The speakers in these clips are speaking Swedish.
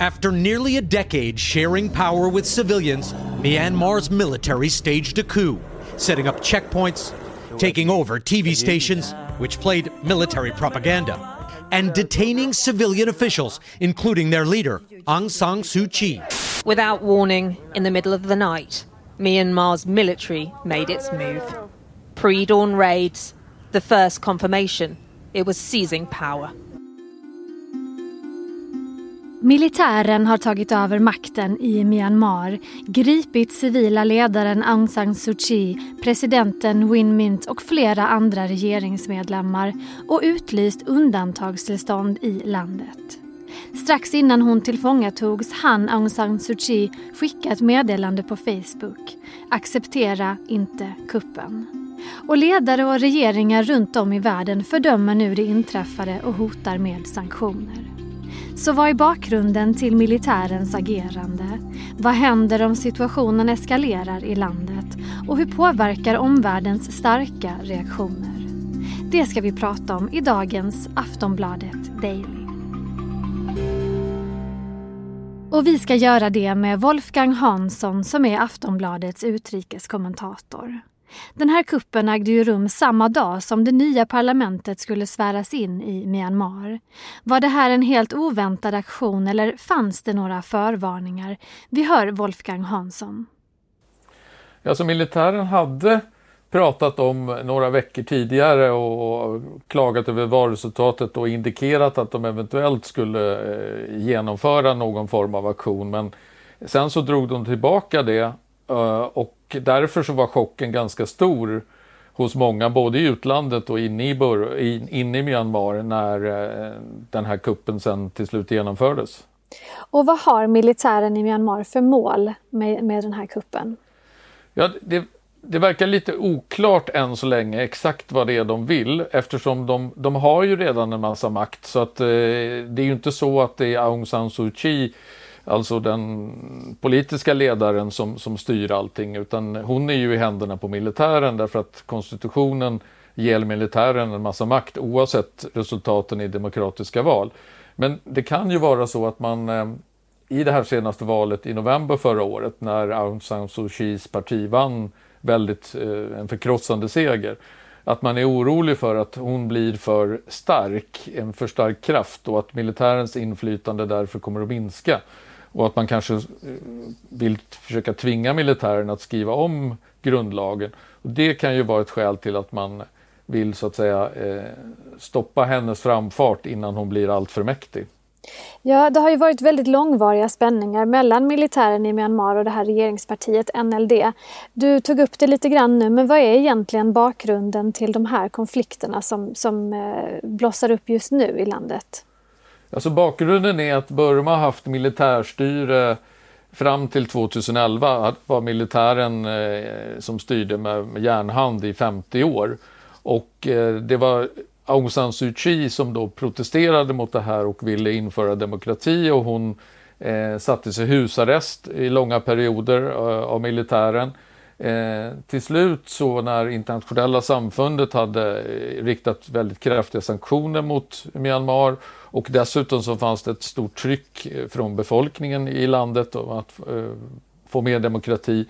After nearly a decade sharing power with civilians, Myanmar's military staged a coup, setting up checkpoints, taking over TV stations, which played military propaganda, and detaining civilian officials, including their leader, Aung San Suu Kyi. Without warning, in the middle of the night, Myanmar's military made its move. Pre dawn raids, the first confirmation it was seizing power. Militären har tagit över makten i Myanmar, gripit civila ledaren Aung San Suu Kyi, presidenten Win Mint och flera andra regeringsmedlemmar och utlyst undantagstillstånd i landet. Strax innan hon tillfångatogs hann Aung San Suu Kyi skicka ett meddelande på Facebook. Acceptera inte kuppen. Och ledare och regeringar runt om i världen fördömer nu det inträffade och hotar med sanktioner. Så vad är bakgrunden till militärens agerande? Vad händer om situationen eskalerar i landet? Och hur påverkar omvärldens starka reaktioner? Det ska vi prata om i dagens Aftonbladet Daily. Och vi ska göra det med Wolfgang Hansson som är Aftonbladets utrikeskommentator. Den här kuppen ägde ju rum samma dag som det nya parlamentet skulle sväras in i Myanmar. Var det här en helt oväntad aktion eller fanns det några förvarningar? Vi hör Wolfgang Hansson. Alltså militären hade pratat om några veckor tidigare och klagat över valresultatet och indikerat att de eventuellt skulle eh, genomföra någon form av aktion. Men sen så drog de tillbaka det och därför så var chocken ganska stor hos många, både i utlandet och inne i, Bur inne i Myanmar när eh, den här kuppen sen till slut genomfördes. Och vad har militären i Myanmar för mål med, med den här kuppen? Ja, det, det verkar lite oklart än så länge exakt vad det är de vill eftersom de, de har ju redan en massa makt så att eh, det är ju inte så att det är Aung San Suu Kyi alltså den politiska ledaren som, som styr allting utan hon är ju i händerna på militären därför att konstitutionen ger militären en massa makt oavsett resultaten i demokratiska val. Men det kan ju vara så att man eh, i det här senaste valet i november förra året när Aung San Suu Kyis parti vann väldigt, eh, en förkrossande seger. Att man är orolig för att hon blir för stark, en för stark kraft och att militärens inflytande därför kommer att minska. Och att man kanske eh, vill försöka tvinga militären att skriva om grundlagen. Och det kan ju vara ett skäl till att man vill så att säga eh, stoppa hennes framfart innan hon blir alltför mäktig. Ja, det har ju varit väldigt långvariga spänningar mellan militären i Myanmar och det här regeringspartiet NLD. Du tog upp det lite grann nu, men vad är egentligen bakgrunden till de här konflikterna som, som eh, blossar upp just nu i landet? Alltså bakgrunden är att Burma har haft militärstyre fram till 2011 var militären eh, som styrde med, med järnhand i 50 år. Och eh, det var Aung San Suu Kyi som då protesterade mot det här och ville införa demokrati och hon eh, sattes i husarrest i långa perioder eh, av militären. Eh, till slut så när internationella samfundet hade eh, riktat väldigt kraftiga sanktioner mot Myanmar och dessutom så fanns det ett stort tryck eh, från befolkningen i landet om att eh, få mer demokrati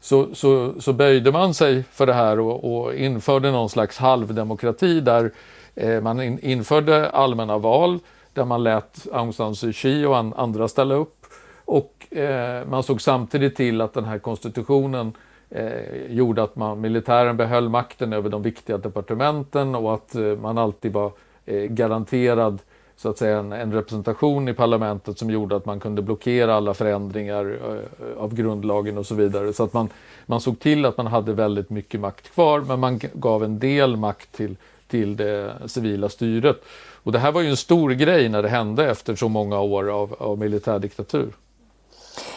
så, så, så böjde man sig för det här och, och införde någon slags halvdemokrati där Eh, man införde allmänna val där man lät Aung San Suu Kyi och andra ställa upp. Och eh, man såg samtidigt till att den här konstitutionen eh, gjorde att man, militären behöll makten över de viktiga departementen och att eh, man alltid var eh, garanterad så att säga en, en, representation i parlamentet som gjorde att man kunde blockera alla förändringar eh, av grundlagen och så vidare. Så att man, man såg till att man hade väldigt mycket makt kvar men man gav en del makt till till det civila styret. Och det här var ju en stor grej när det hände efter så många år av, av militärdiktatur.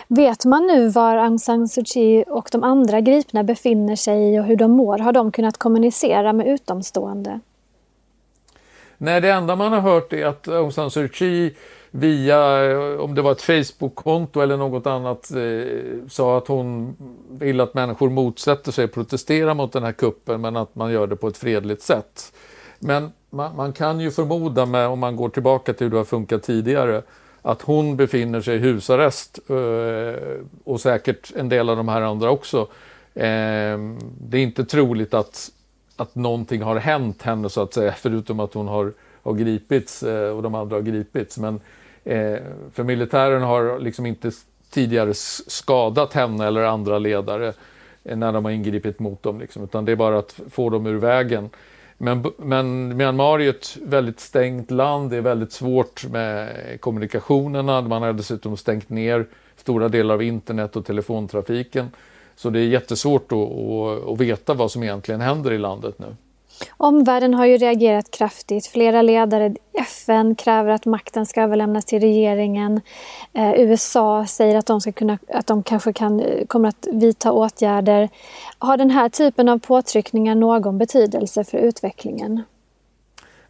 Vet man nu var Aung San Suu Kyi och de andra gripna befinner sig och hur de mår? Har de kunnat kommunicera med utomstående? Nej, det enda man har hört är att Aung San Suu Kyi via, eh, om det var ett Facebook-konto eller något annat, eh, sa att hon vill att människor motsätter sig, protesterar mot den här kuppen, men att man gör det på ett fredligt sätt. Men man, man kan ju förmoda, med, om man går tillbaka till hur det har funkat tidigare, att hon befinner sig i husarrest eh, och säkert en del av de här andra också. Eh, det är inte troligt att, att någonting har hänt henne så att säga, förutom att hon har, har gripits eh, och de andra har gripits. Men eh, för militären har liksom inte tidigare skadat henne eller andra ledare eh, när de har ingripit mot dem. Liksom, utan det är bara att få dem ur vägen. Men, men Myanmar är ett väldigt stängt land. Det är väldigt svårt med kommunikationerna. Man har dessutom stängt ner stora delar av internet och telefontrafiken. Så det är jättesvårt att, att, veta vad som egentligen händer i landet nu. Omvärlden har ju reagerat kraftigt. Flera ledare i FN kräver att makten ska överlämnas till regeringen. Eh, USA säger att de, ska kunna, att de kanske kan, eh, kommer att vidta åtgärder. Har den här typen av påtryckningar någon betydelse för utvecklingen?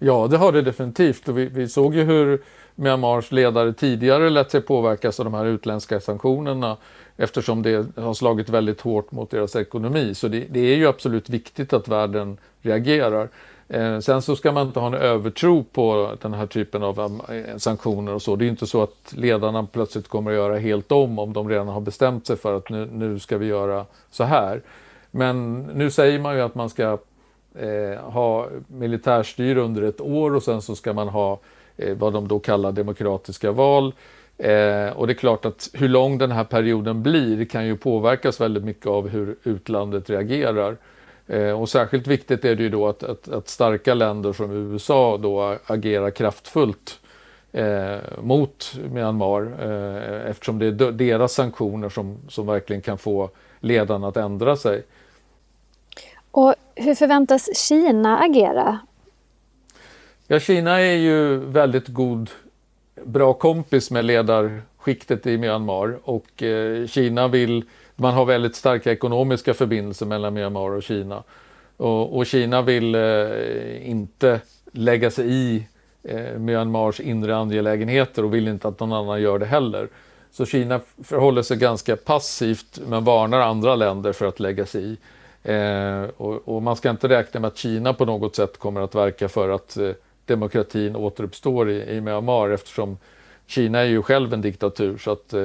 Ja, det har det definitivt. Och vi, vi såg ju hur Myanmars ledare tidigare lät sig påverkas av de här utländska sanktionerna eftersom det har slagit väldigt hårt mot deras ekonomi. Så det, det är ju absolut viktigt att världen reagerar. Eh, sen så ska man inte ha en övertro på den här typen av eh, sanktioner och så. Det är inte så att ledarna plötsligt kommer att göra helt om om de redan har bestämt sig för att nu, nu ska vi göra så här. Men nu säger man ju att man ska eh, ha militärstyre under ett år och sen så ska man ha eh, vad de då kallar demokratiska val. Eh, och det är klart att hur lång den här perioden blir kan ju påverkas väldigt mycket av hur utlandet reagerar. Eh, och särskilt viktigt är det ju då att, att, att starka länder som USA då agerar kraftfullt eh, mot Myanmar eh, eftersom det är deras sanktioner som, som verkligen kan få ledarna att ändra sig. Och hur förväntas Kina agera? Ja, Kina är ju väldigt god, bra kompis med ledarskiktet i Myanmar och eh, Kina vill man har väldigt starka ekonomiska förbindelser mellan Myanmar och Kina. Och, och Kina vill eh, inte lägga sig i eh, Myanmars inre angelägenheter och vill inte att någon annan gör det heller. Så Kina förhåller sig ganska passivt men varnar andra länder för att lägga sig i. Eh, och, och, man ska inte räkna med att Kina på något sätt kommer att verka för att eh, demokratin återuppstår i, i Myanmar eftersom Kina är ju själv en diktatur så att eh,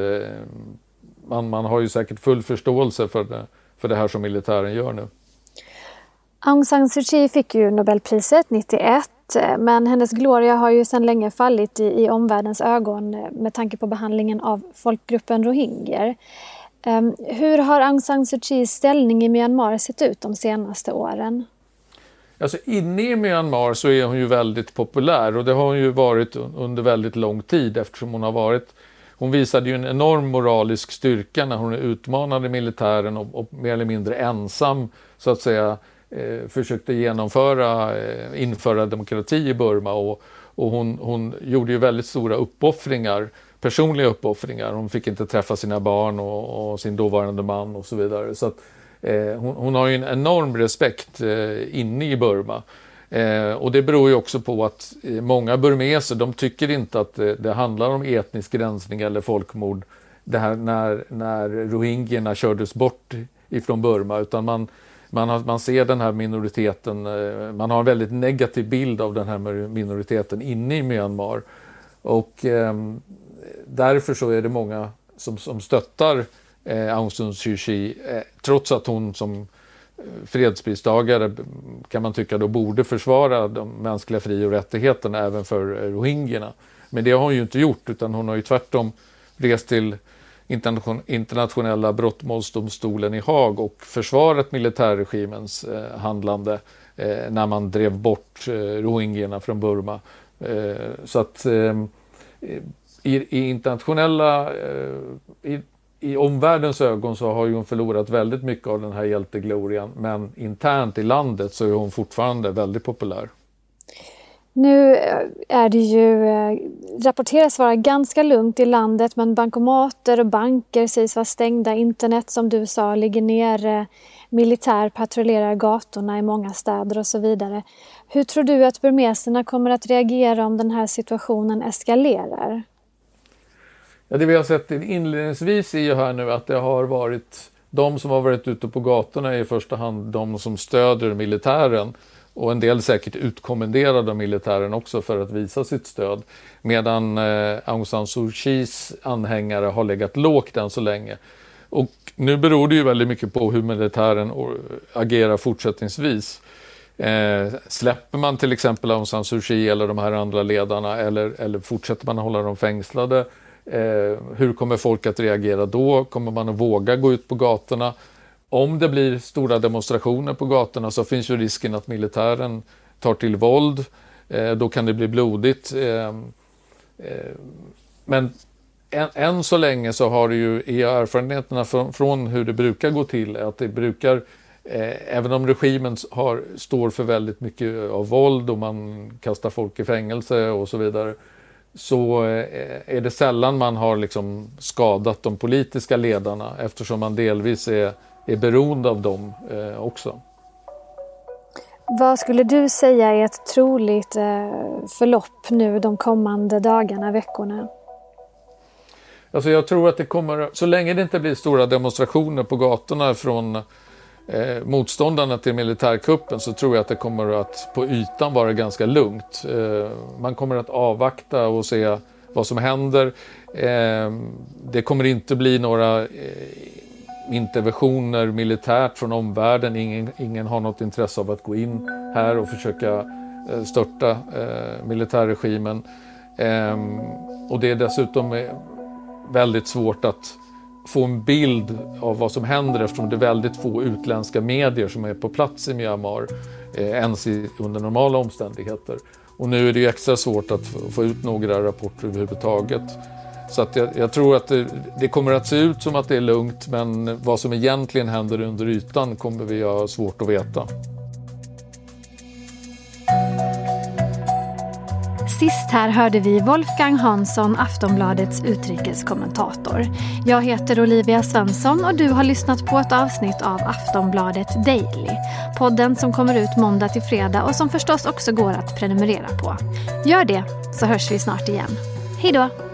man, man har ju säkert full förståelse för det, för det här som militären gör nu. Aung San Suu Kyi fick ju Nobelpriset 91 eh, men hennes gloria har ju sedan länge fallit i, i omvärldens ögon eh, med tanke på behandlingen av folkgruppen rohingyer. Ehm, hur har Aung San Suu Kyis ställning i Myanmar sett ut de senaste åren? Alltså inne i Myanmar så är hon ju väldigt populär och det har hon ju varit under väldigt lång tid eftersom hon har varit hon visade ju en enorm moralisk styrka när hon utmanade militären och, och mer eller mindre ensam så att säga eh, försökte genomföra, eh, införa demokrati i Burma och, och hon, hon gjorde ju väldigt stora uppoffringar, personliga uppoffringar. Hon fick inte träffa sina barn och, och sin dåvarande man och så vidare. Så att, eh, hon, hon, har ju en enorm respekt eh, inne i Burma. Eh, och det beror ju också på att eh, många burmeser de tycker inte att det, det, handlar om etnisk rensning eller folkmord det här när, när rohingyerna kördes bort ifrån Burma utan man, man, har, man ser den här minoriteten, eh, man har en väldigt negativ bild av den här minoriteten inne i Myanmar. Och eh, därför så är det många som, som stöttar eh, Aung San Suu Kyi eh, trots att hon som eh, fredspristagare mm, kan man tycka då borde försvara de mänskliga fri och rättigheterna även för eh, rohingyerna. Men det har hon ju inte gjort utan hon har ju tvärtom rest till internationella brottmålsdomstolen i Haag och försvarat militärregimens eh, handlande eh, när man drev bort eh, rohingyerna från Burma. Eh, så att eh, i, i, internationella eh, i, i omvärldens ögon så har hon förlorat väldigt mycket av den här hjälteglorian men internt i landet så är hon fortfarande väldigt populär. Nu eh, är det ju, eh, rapporteras vara ganska lugnt i landet men bankomater och banker sägs vara stängda. Internet som du sa ligger nere. Eh, militär patrullerar gatorna i många städer och så vidare. Hur tror du att burmeserna kommer att reagera om den här situationen eskalerar? Ja, det vi har sett inledningsvis är ju här nu att det har varit de som har varit ute på gatorna är i första hand de som stöder militären. Och en del säkert utkommenderade av militären också för att visa sitt stöd. Medan eh, Aung San Suu Kyis anhängare har legat lågt än så länge. Och nu beror det ju väldigt mycket på hur militären agerar fortsättningsvis. Eh, släpper man till exempel Aung San Suu Kyi eller de här andra ledarna eller, eller fortsätter man hålla dem fängslade? Eh, hur kommer folk att reagera då? Kommer man att våga gå ut på gatorna? Om det blir stora demonstrationer på gatorna så finns ju risken att militären tar till våld. Eh, då kan det bli blodigt. Eh, eh, men än, än, så länge så har det ju, erfarenheterna från, från, hur det brukar gå till, att det brukar, eh, även om regimen har, står för väldigt mycket av våld och man kastar folk i fängelse och så vidare, så eh, är det sällan man har liksom skadat de politiska ledarna eftersom man delvis är, är beroende av dem eh, också. Vad skulle du säga är ett troligt eh, förlopp nu de kommande dagarna, veckorna? Alltså jag tror att det kommer, så länge det inte blir stora demonstrationer på gatorna från eh, motståndarna till militärkuppen så tror jag att det kommer att på ytan vara ganska lugnt. Eh, man kommer att avvakta och se vad som händer. Eh, det kommer inte bli några eh, interventioner militärt från omvärlden. Ingen, ingen har något intresse av att gå in här och försöka eh, störta eh, militärregimen. Eh, och det är dessutom eh, väldigt svårt att få en bild av vad som händer eftersom det är väldigt få utländska medier som är på plats i Myanmar eh, ens i, under normala omständigheter. Och nu är det ju extra svårt att få ut några rapporter överhuvudtaget. Så att jag, jag tror att det, det, kommer att se ut som att det är lugnt men vad som egentligen händer under ytan kommer vi ha svårt att veta. Sist här hörde vi Wolfgang Hansson, Aftonbladets utrikeskommentator. Jag heter Olivia Svensson och du har lyssnat på ett avsnitt av Aftonbladet Daily. Podden som kommer ut måndag till fredag och som förstås också går att prenumerera på. Gör det, så hörs vi snart igen. Hej då!